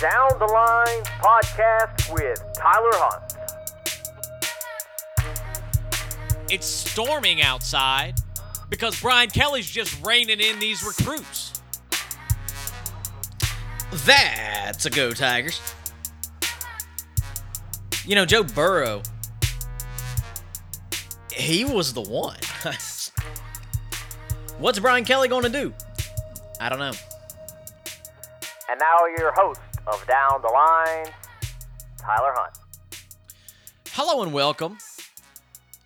Down the Line podcast with Tyler Hunt. It's storming outside because Brian Kelly's just reining in these recruits. That's a go, Tigers. You know, Joe Burrow, he was the one. What's Brian Kelly going to do? I don't know. And now your host of Down the Line, Tyler Hunt. Hello and welcome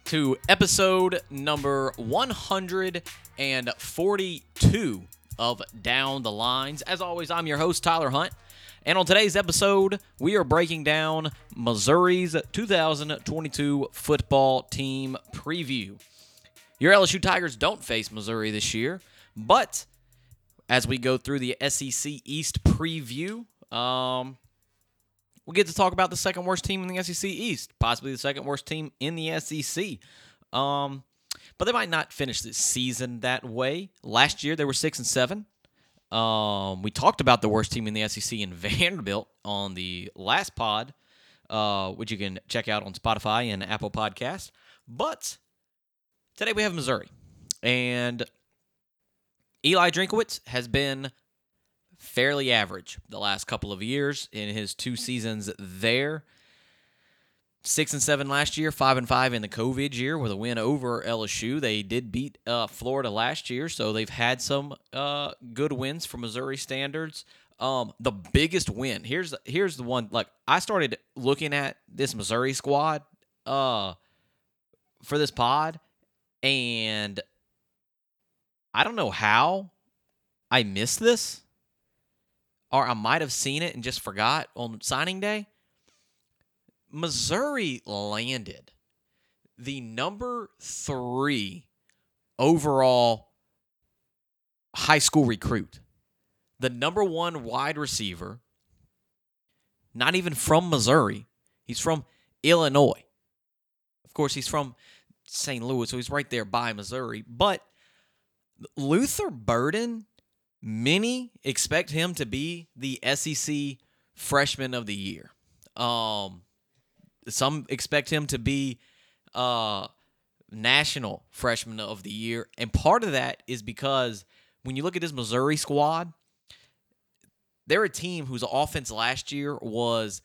to episode number 142 of Down the Lines. As always, I'm your host, Tyler Hunt. And on today's episode, we are breaking down Missouri's 2022 football team preview. Your LSU Tigers don't face Missouri this year, but as we go through the SEC East preview, um, we'll get to talk about the second worst team in the SEC East, possibly the second worst team in the SEC. Um, but they might not finish this season that way. Last year they were six and seven. Um, we talked about the worst team in the SEC in Vanderbilt on the last pod, uh, which you can check out on Spotify and Apple Podcast. But today we have Missouri, and Eli Drinkowitz has been fairly average the last couple of years in his two seasons there. Six and seven last year, five and five in the COVID year with a win over LSU. They did beat uh, Florida last year, so they've had some uh, good wins for Missouri standards. Um, the biggest win here's here's the one. Like I started looking at this Missouri squad uh, for this pod, and I don't know how I missed this, or I might have seen it and just forgot on signing day. Missouri landed the number three overall high school recruit, the number one wide receiver, not even from Missouri. He's from Illinois. Of course, he's from St. Louis, so he's right there by Missouri. But Luther Burden, many expect him to be the SEC freshman of the year. Um, some expect him to be uh, national freshman of the year. And part of that is because when you look at this Missouri squad, they're a team whose offense last year was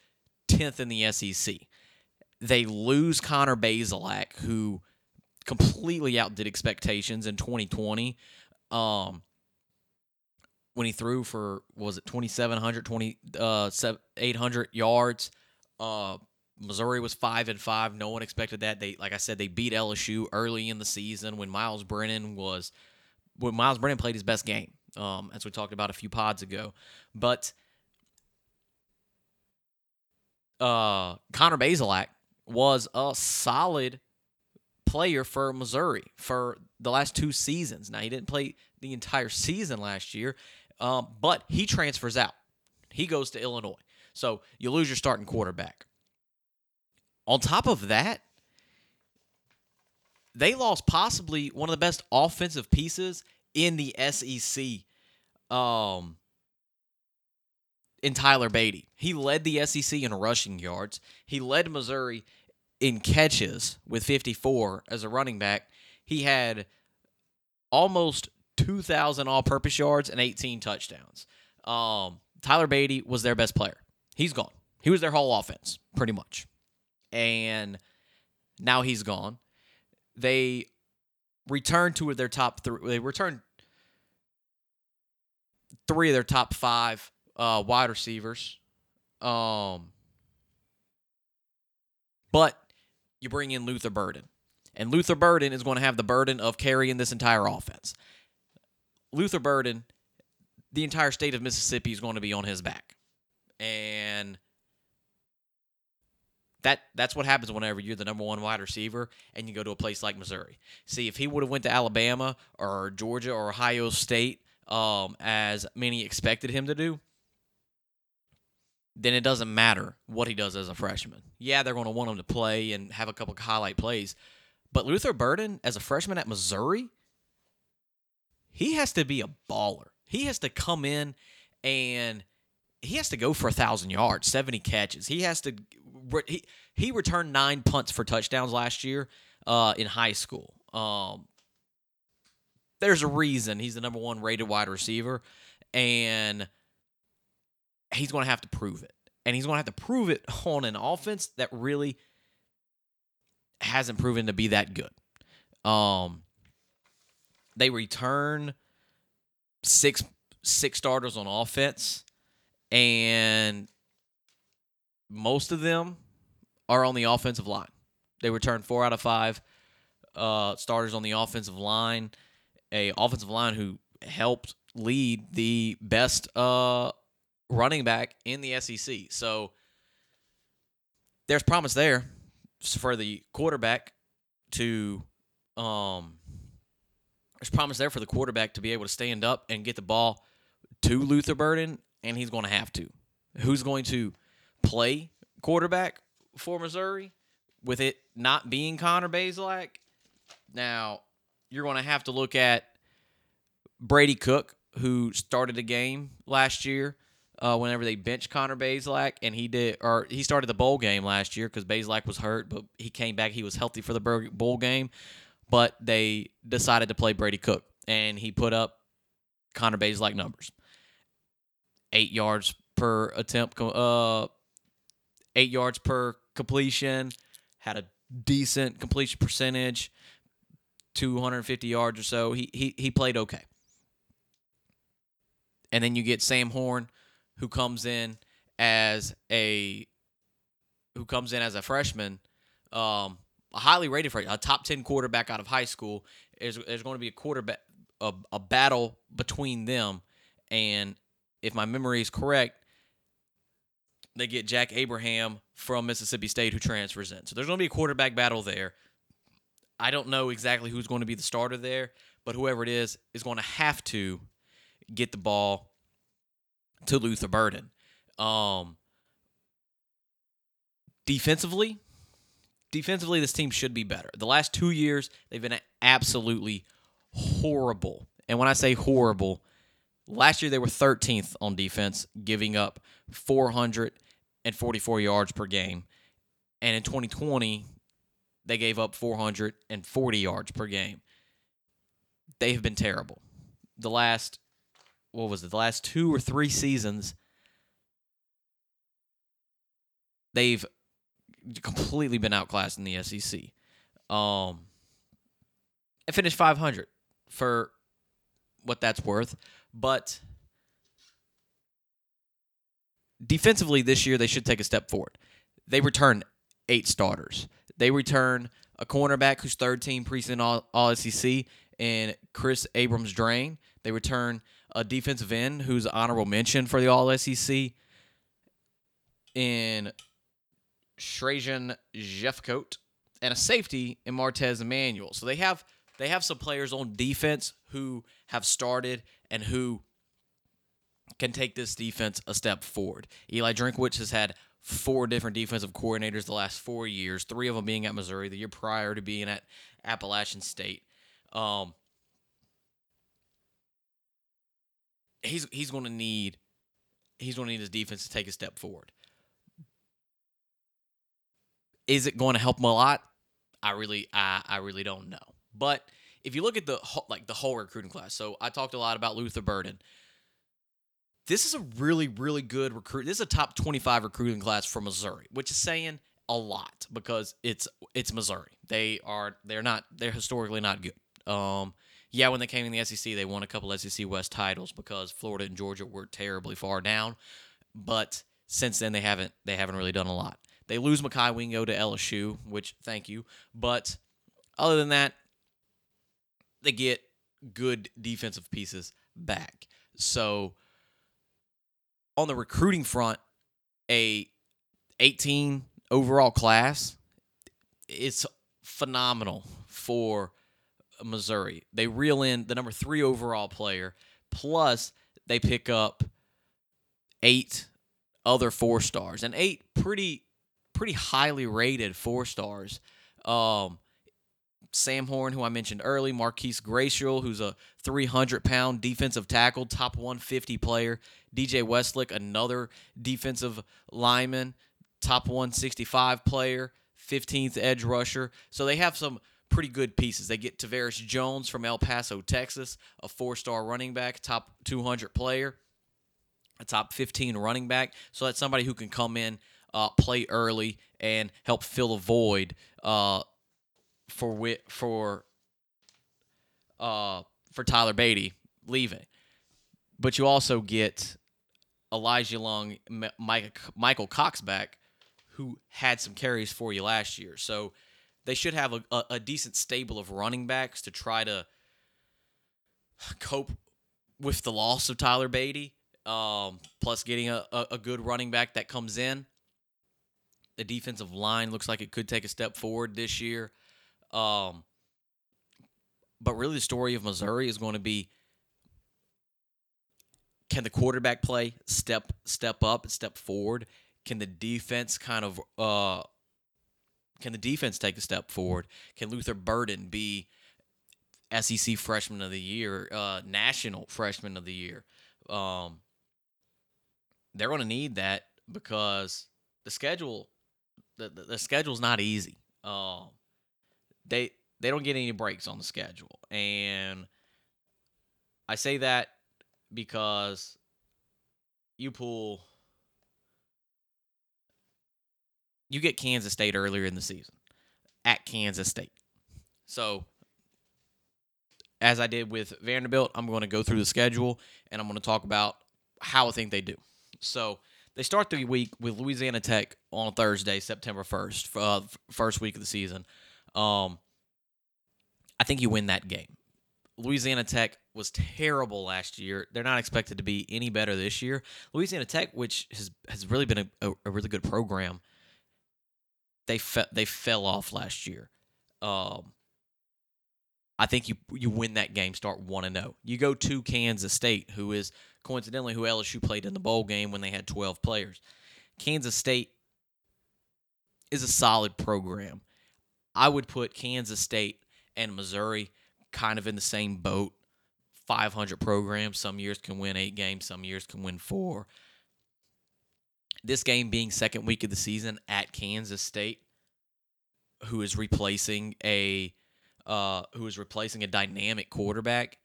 10th in the SEC. They lose Connor Bazelak, who completely outdid expectations in 2020. Um, when he threw for was it 2700 20 uh 800 yards uh Missouri was five and five. No one expected that. They, like I said, they beat LSU early in the season when Myles Brennan was when Myles Brennan played his best game, um, as we talked about a few pods ago. But uh, Connor Bazelak was a solid player for Missouri for the last two seasons. Now he didn't play the entire season last year, um, but he transfers out. He goes to Illinois, so you lose your starting quarterback. On top of that, they lost possibly one of the best offensive pieces in the SEC. Um, in Tyler Badie, he led the SEC in rushing yards. He led Missouri in catches with 54 as a running back. He had almost 2,000 all-purpose yards and 18 touchdowns. Um, Tyler Badie was their best player. He's gone. He was their whole offense, pretty much and now he's gone. They returned two of their top three. They returned three of their top five uh, wide receivers. Um, but you bring in Luther Burden, and Luther Burden is going to have the burden of carrying this entire offense. Luther Burden, the entire state of Mississippi is going to be on his back, and that that's what happens whenever you're the number one wide receiver and you go to a place like Missouri. See, if he would have went to Alabama or Georgia or Ohio State, um, as many expected him to do, then it doesn't matter what he does as a freshman. Yeah, they're going to want him to play and have a couple highlight plays, but Luther Burden as a freshman at Missouri, he has to be a baller. He has to come in and he has to go for a thousand yards, seventy catches. He has to. He he returned nine punts for touchdowns last year uh, in high school. Um, there's a reason he's the number one rated wide receiver, and he's going to have to prove it. And he's going to have to prove it on an offense that really hasn't proven to be that good. Um, they return six six starters on offense, and most of them are on the offensive line. They return four out of five uh, starters on the offensive line. A offensive line who helped lead the best uh, running back in the SEC. So there's promise there for the quarterback to um there's promise there for the quarterback to be able to stand up and get the ball to Luther Burden, and he's going to have to. Who's going to play quarterback for Missouri with it not being Connor Bazelak? Now, you're going to have to look at Brady Cook, who started a game last year uh, whenever they benched Connor Bazelak, and he did, or he started the bowl game last year because Bazelak was hurt, but he came back. He was healthy for the bowl game, but they decided to play Brady Cook, and he put up Connor Bays like numbers: eight yards per attempt, uh, eight yards per completion, had a decent completion percentage, 250 yards or so. He he he played okay. And then you get Sam Horn, who comes in as a who comes in as a freshman, um, a highly rated freshman, a top ten quarterback out of high school. Is there's going to be a quarterback a, a battle between them, and if my memory is correct, they get Jack Abraham from Mississippi State who transfers in. So there's going to be a quarterback battle there. I don't know exactly who's going to be the starter there, but whoever it is is going to have to get the ball to Luther Burden. Um, defensively, defensively, this team should be better. The last two years, they've been absolutely horrible. And when I say horrible, last year they were 13th on defense, giving up 444 yards per game. And in 2020, they gave up 440 yards per game. They have been terrible. The last what was it, the last two or three seasons, they've completely been outclassed in the SEC. Um, I finished 500 for what that's worth, but defensively this year they should take a step forward. They return eight starters. They return a cornerback who's third team preseason all, all SEC and Kris Abrams-Draine. They return a defensive end who's honorable mention for the All SEC in Trajan Jeffcoat and a safety in Martez Manuel. So they have they have some players on defense who have started and who can take this defense a step forward. Eli Drinkwitz has had four different defensive coordinators the last four years, three of them being at Missouri, the year prior to being at Appalachian State. Um, he's he's going to need he's going to need his defense to take a step forward. Is it going to help him a lot? I really I I really don't know. But if you look at the like the whole recruiting class, so I talked a lot about Luther Burden. This is a really really good recruit. This is a top 25 recruiting class for Missouri, which is saying a lot because it's it's Missouri. They are they're not they're historically not good. Um yeah, when they came in the SEC, they won a couple SEC West titles because Florida and Georgia were terribly far down. But since then, they haven't they haven't really done a lot. They lose Mekhi Wingo to LSU, which thank you. But other than that, they get good defensive pieces back. So on the recruiting front, a 18 overall class, it's phenomenal for Missouri. They reel in the number three overall player, plus they pick up eight other four stars and eight pretty pretty highly rated four stars. Um, Sam Horn, who I mentioned early, Marquise Gracial, who's a 300 pound defensive tackle, top 150 player, DJ Wesolak, another defensive lineman, top 165 player, 15th edge rusher. So they have some pretty good pieces. They get Tavorus Jones from El Paso, Texas, a four star running back, top 200 player, a top 15 running back. So that's somebody who can come in, uh, play early, and help fill a void uh, for for uh, for Tyler Badie leaving. But you also get Elijah Young, Michael Cox back, who had some carries for you last year. So they should have a, a, decent stable of running backs to try to cope with the loss of Tyler Badie. Um, plus getting a, a good running back that comes in. The defensive line looks like it could take a step forward this year. Um, but really, the story of Missouri is going to be can the quarterback play step step up, step forward? Can the defense kind of uh, can the defense take a step forward? Can Luther Burden be SEC Freshman of the Year, uh, National Freshman of the Year? Um, they're going to need that because the schedule the, the, schedule's not easy. Um, they they don't get any breaks on the schedule, and I say that because you pull you get Kansas State earlier in the season at Kansas State. So as I did with Vanderbilt, I'm going to go through the schedule and I'm going to talk about how I think they do. So they start the week with Louisiana Tech on Thursday, September 1st, uh, first week of the season. Um, I think you win that game. Louisiana Tech was terrible last year. They're not expected to be any better this year. Louisiana Tech, which has has really been a, a, really good program, they fe- they fell off last year. Um, I think you you win that game, start one and zero. You go to Kansas State, who is coincidentally who LSU played in the bowl game when they had twelve players. Kansas State is a solid program. I would put Kansas State and Missouri kind of in the same boat. 500 programs. Some years can win eight games, some years can win four. This game being second week of the season at Kansas State, who is replacing a uh, who is replacing a dynamic quarterback,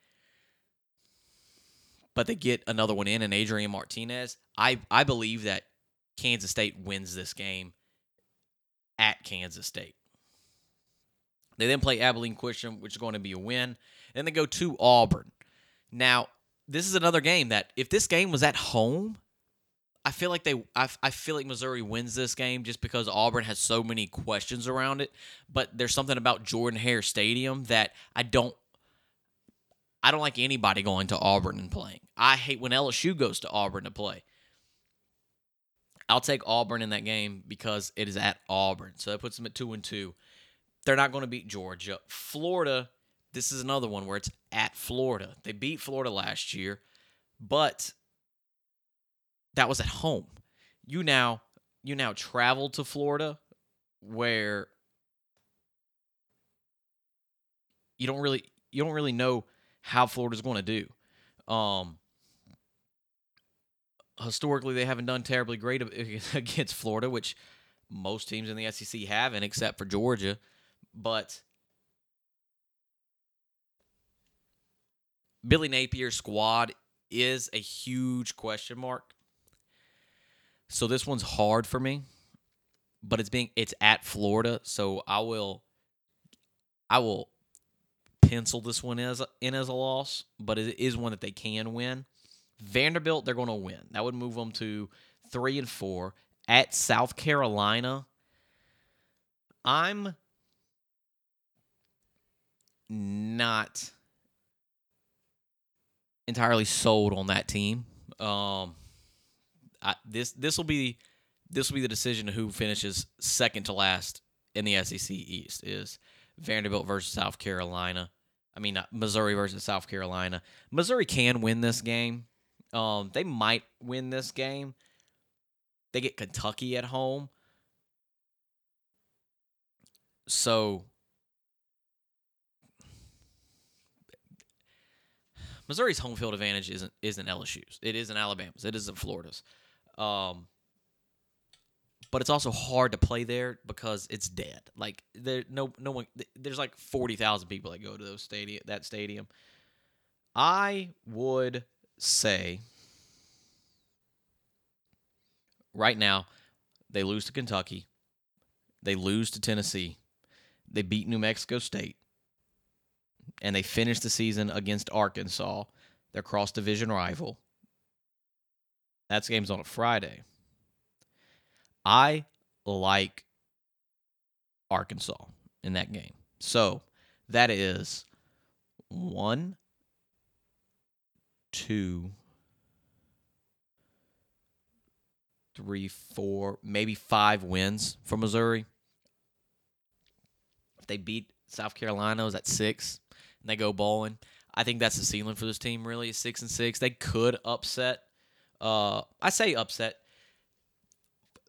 but they get another one in, and Adrian Martinez. I I believe that Kansas State wins this game at Kansas State. They then play Abilene Christian, which is going to be a win. Then they go to Auburn. Now, this is another game that if this game was at home, I feel like they I, I feel like Missouri wins this game just because Auburn has so many questions around it. But there's something about Jordan Hare Stadium that I don't I don't like anybody going to Auburn and playing. I hate when LSU goes to Auburn to play. I'll take Auburn in that game because it is at Auburn. So that puts them at two and two. They're not going to beat Georgia. Florida, this is another one where it's at Florida. They beat Florida last year, but that was at home. You now you now travel to Florida where you don't really you don't really know how Florida's going to do. Um historically they haven't done terribly great against Florida, which most teams in the SEC haven't except for Georgia, but Billy Napier's squad is a huge question mark. So this one's hard for me, but it's being it's at Florida, so I will I will pencil this one as in as a loss, but it is one that they can win. Vanderbilt, they're going to win. That would move them to three and four at South Carolina. I'm not entirely sold on that team. Um, this this will be this will be the decision of who finishes second to last in the SEC East is Vanderbilt versus South Carolina. I mean Missouri versus South Carolina. Missouri can win this game. Um, they might win this game. They get Kentucky at home. So Missouri's home field advantage isn't isn't LSU's. It isn't Alabama's. It isn't Florida's. Um, but it's also hard to play there because it's dead. Like there no no one there's like 40,000 people that go to those stadium that stadium. I would say right now they lose to Kentucky. They lose to Tennessee. They beat New Mexico State. And they finish the season against Arkansas, their cross division rival. That game's on a Friday. I like Arkansas in that game. So that is one, two, three, four, maybe five wins for Missouri. If they beat South Carolina, is at six, and they go bowling. I think that's the ceiling for this team. Really, six and six. They could upset. Uh, I say upset.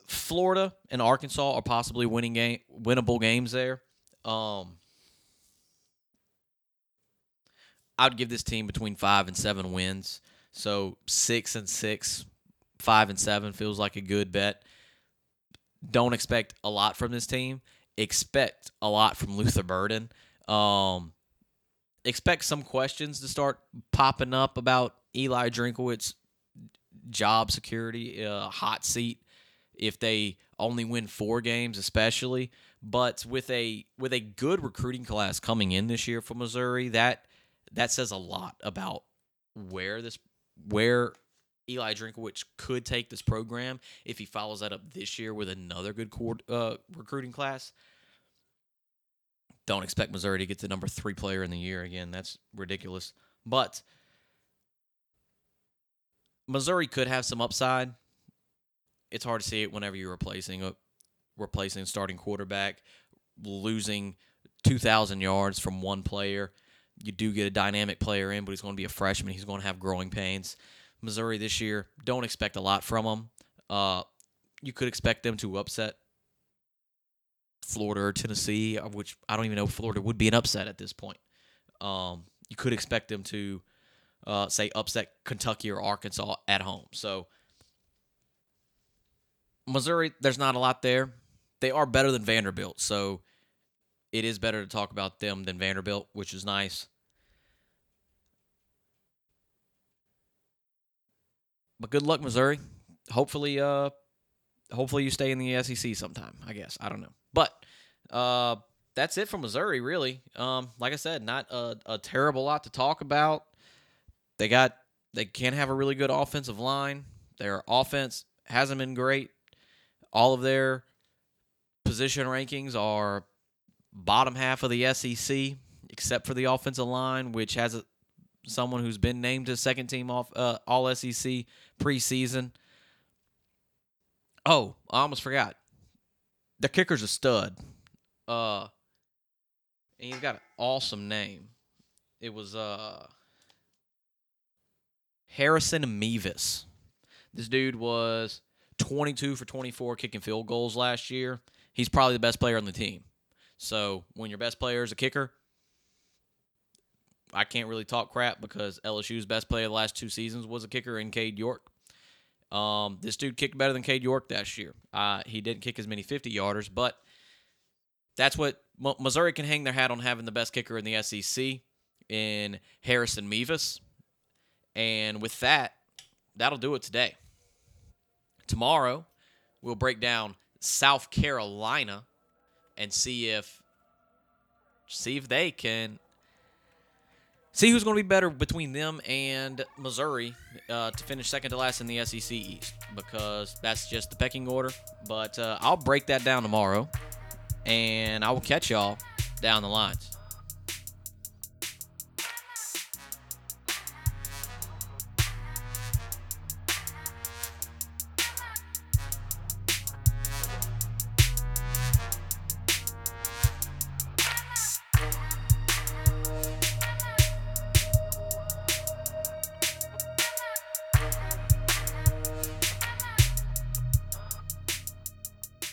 Florida and Arkansas are possibly winning game, winnable games there. Um, I'd give this team between five and seven wins. So six and six, five and seven feels like a good bet. Don't expect a lot from this team. Expect a lot from Luther Burden. Um, expect some questions to start popping up about Eli Drinkowitz job security, uh, hot seat if they only win four games, especially. But with a with a good recruiting class coming in this year for Missouri, that that says a lot about where this where Eli Drinkowitz could take this program if he follows that up this year with another good court, uh, recruiting class. Don't expect Missouri to get the number three player in the year again. That's ridiculous. But Missouri could have some upside. It's hard to see it whenever you're replacing a replacing starting quarterback, losing two thousand yards from one player. You do get a dynamic player in, but he's going to be a freshman. He's going to have growing pains. Missouri this year, don't expect a lot from them. Uh, you could expect them to upset Florida or Tennessee, which I don't even know if Florida would be an upset at this point. Um, you could expect them to uh, say upset Kentucky or Arkansas at home. So Missouri, there's not a lot there. They are better than Vanderbilt, so it is better to talk about them than Vanderbilt, which is nice. But good luck, Missouri. Hopefully, uh, hopefully you stay in the SEC sometime. I guess I don't know, but uh, that's it for Missouri. Really, um, like I said, not a, a terrible lot to talk about. They got they can't have a really good offensive line. Their offense hasn't been great. All of their position rankings are bottom half of the SEC, except for the offensive line, which has a, someone who's been named to second team off uh, All SEC preseason. Oh, I almost forgot. The kicker's a stud. Uh, and he's got an awesome name. It was uh Harrison Mevis. This dude was 22 for 24 kicking field goals last year. He's probably the best player on the team. So when your best player is a kicker, I can't really talk crap because LSU's best player the last two seasons was a kicker in Cade York. Um, this dude kicked better than Cade York last year. Uh, he didn't kick as many 50 yarders, but that's what Missouri can hang their hat on having the best kicker in the SEC in Harrison Mevis. And with that, that'll do it today. Tomorrow, we'll break down South Carolina and see if see if they can see who's going to be better between them and Missouri uh, to finish second to last in the SEC East because that's just the pecking order. But uh, I'll break that down tomorrow, and I will catch y'all down the lines.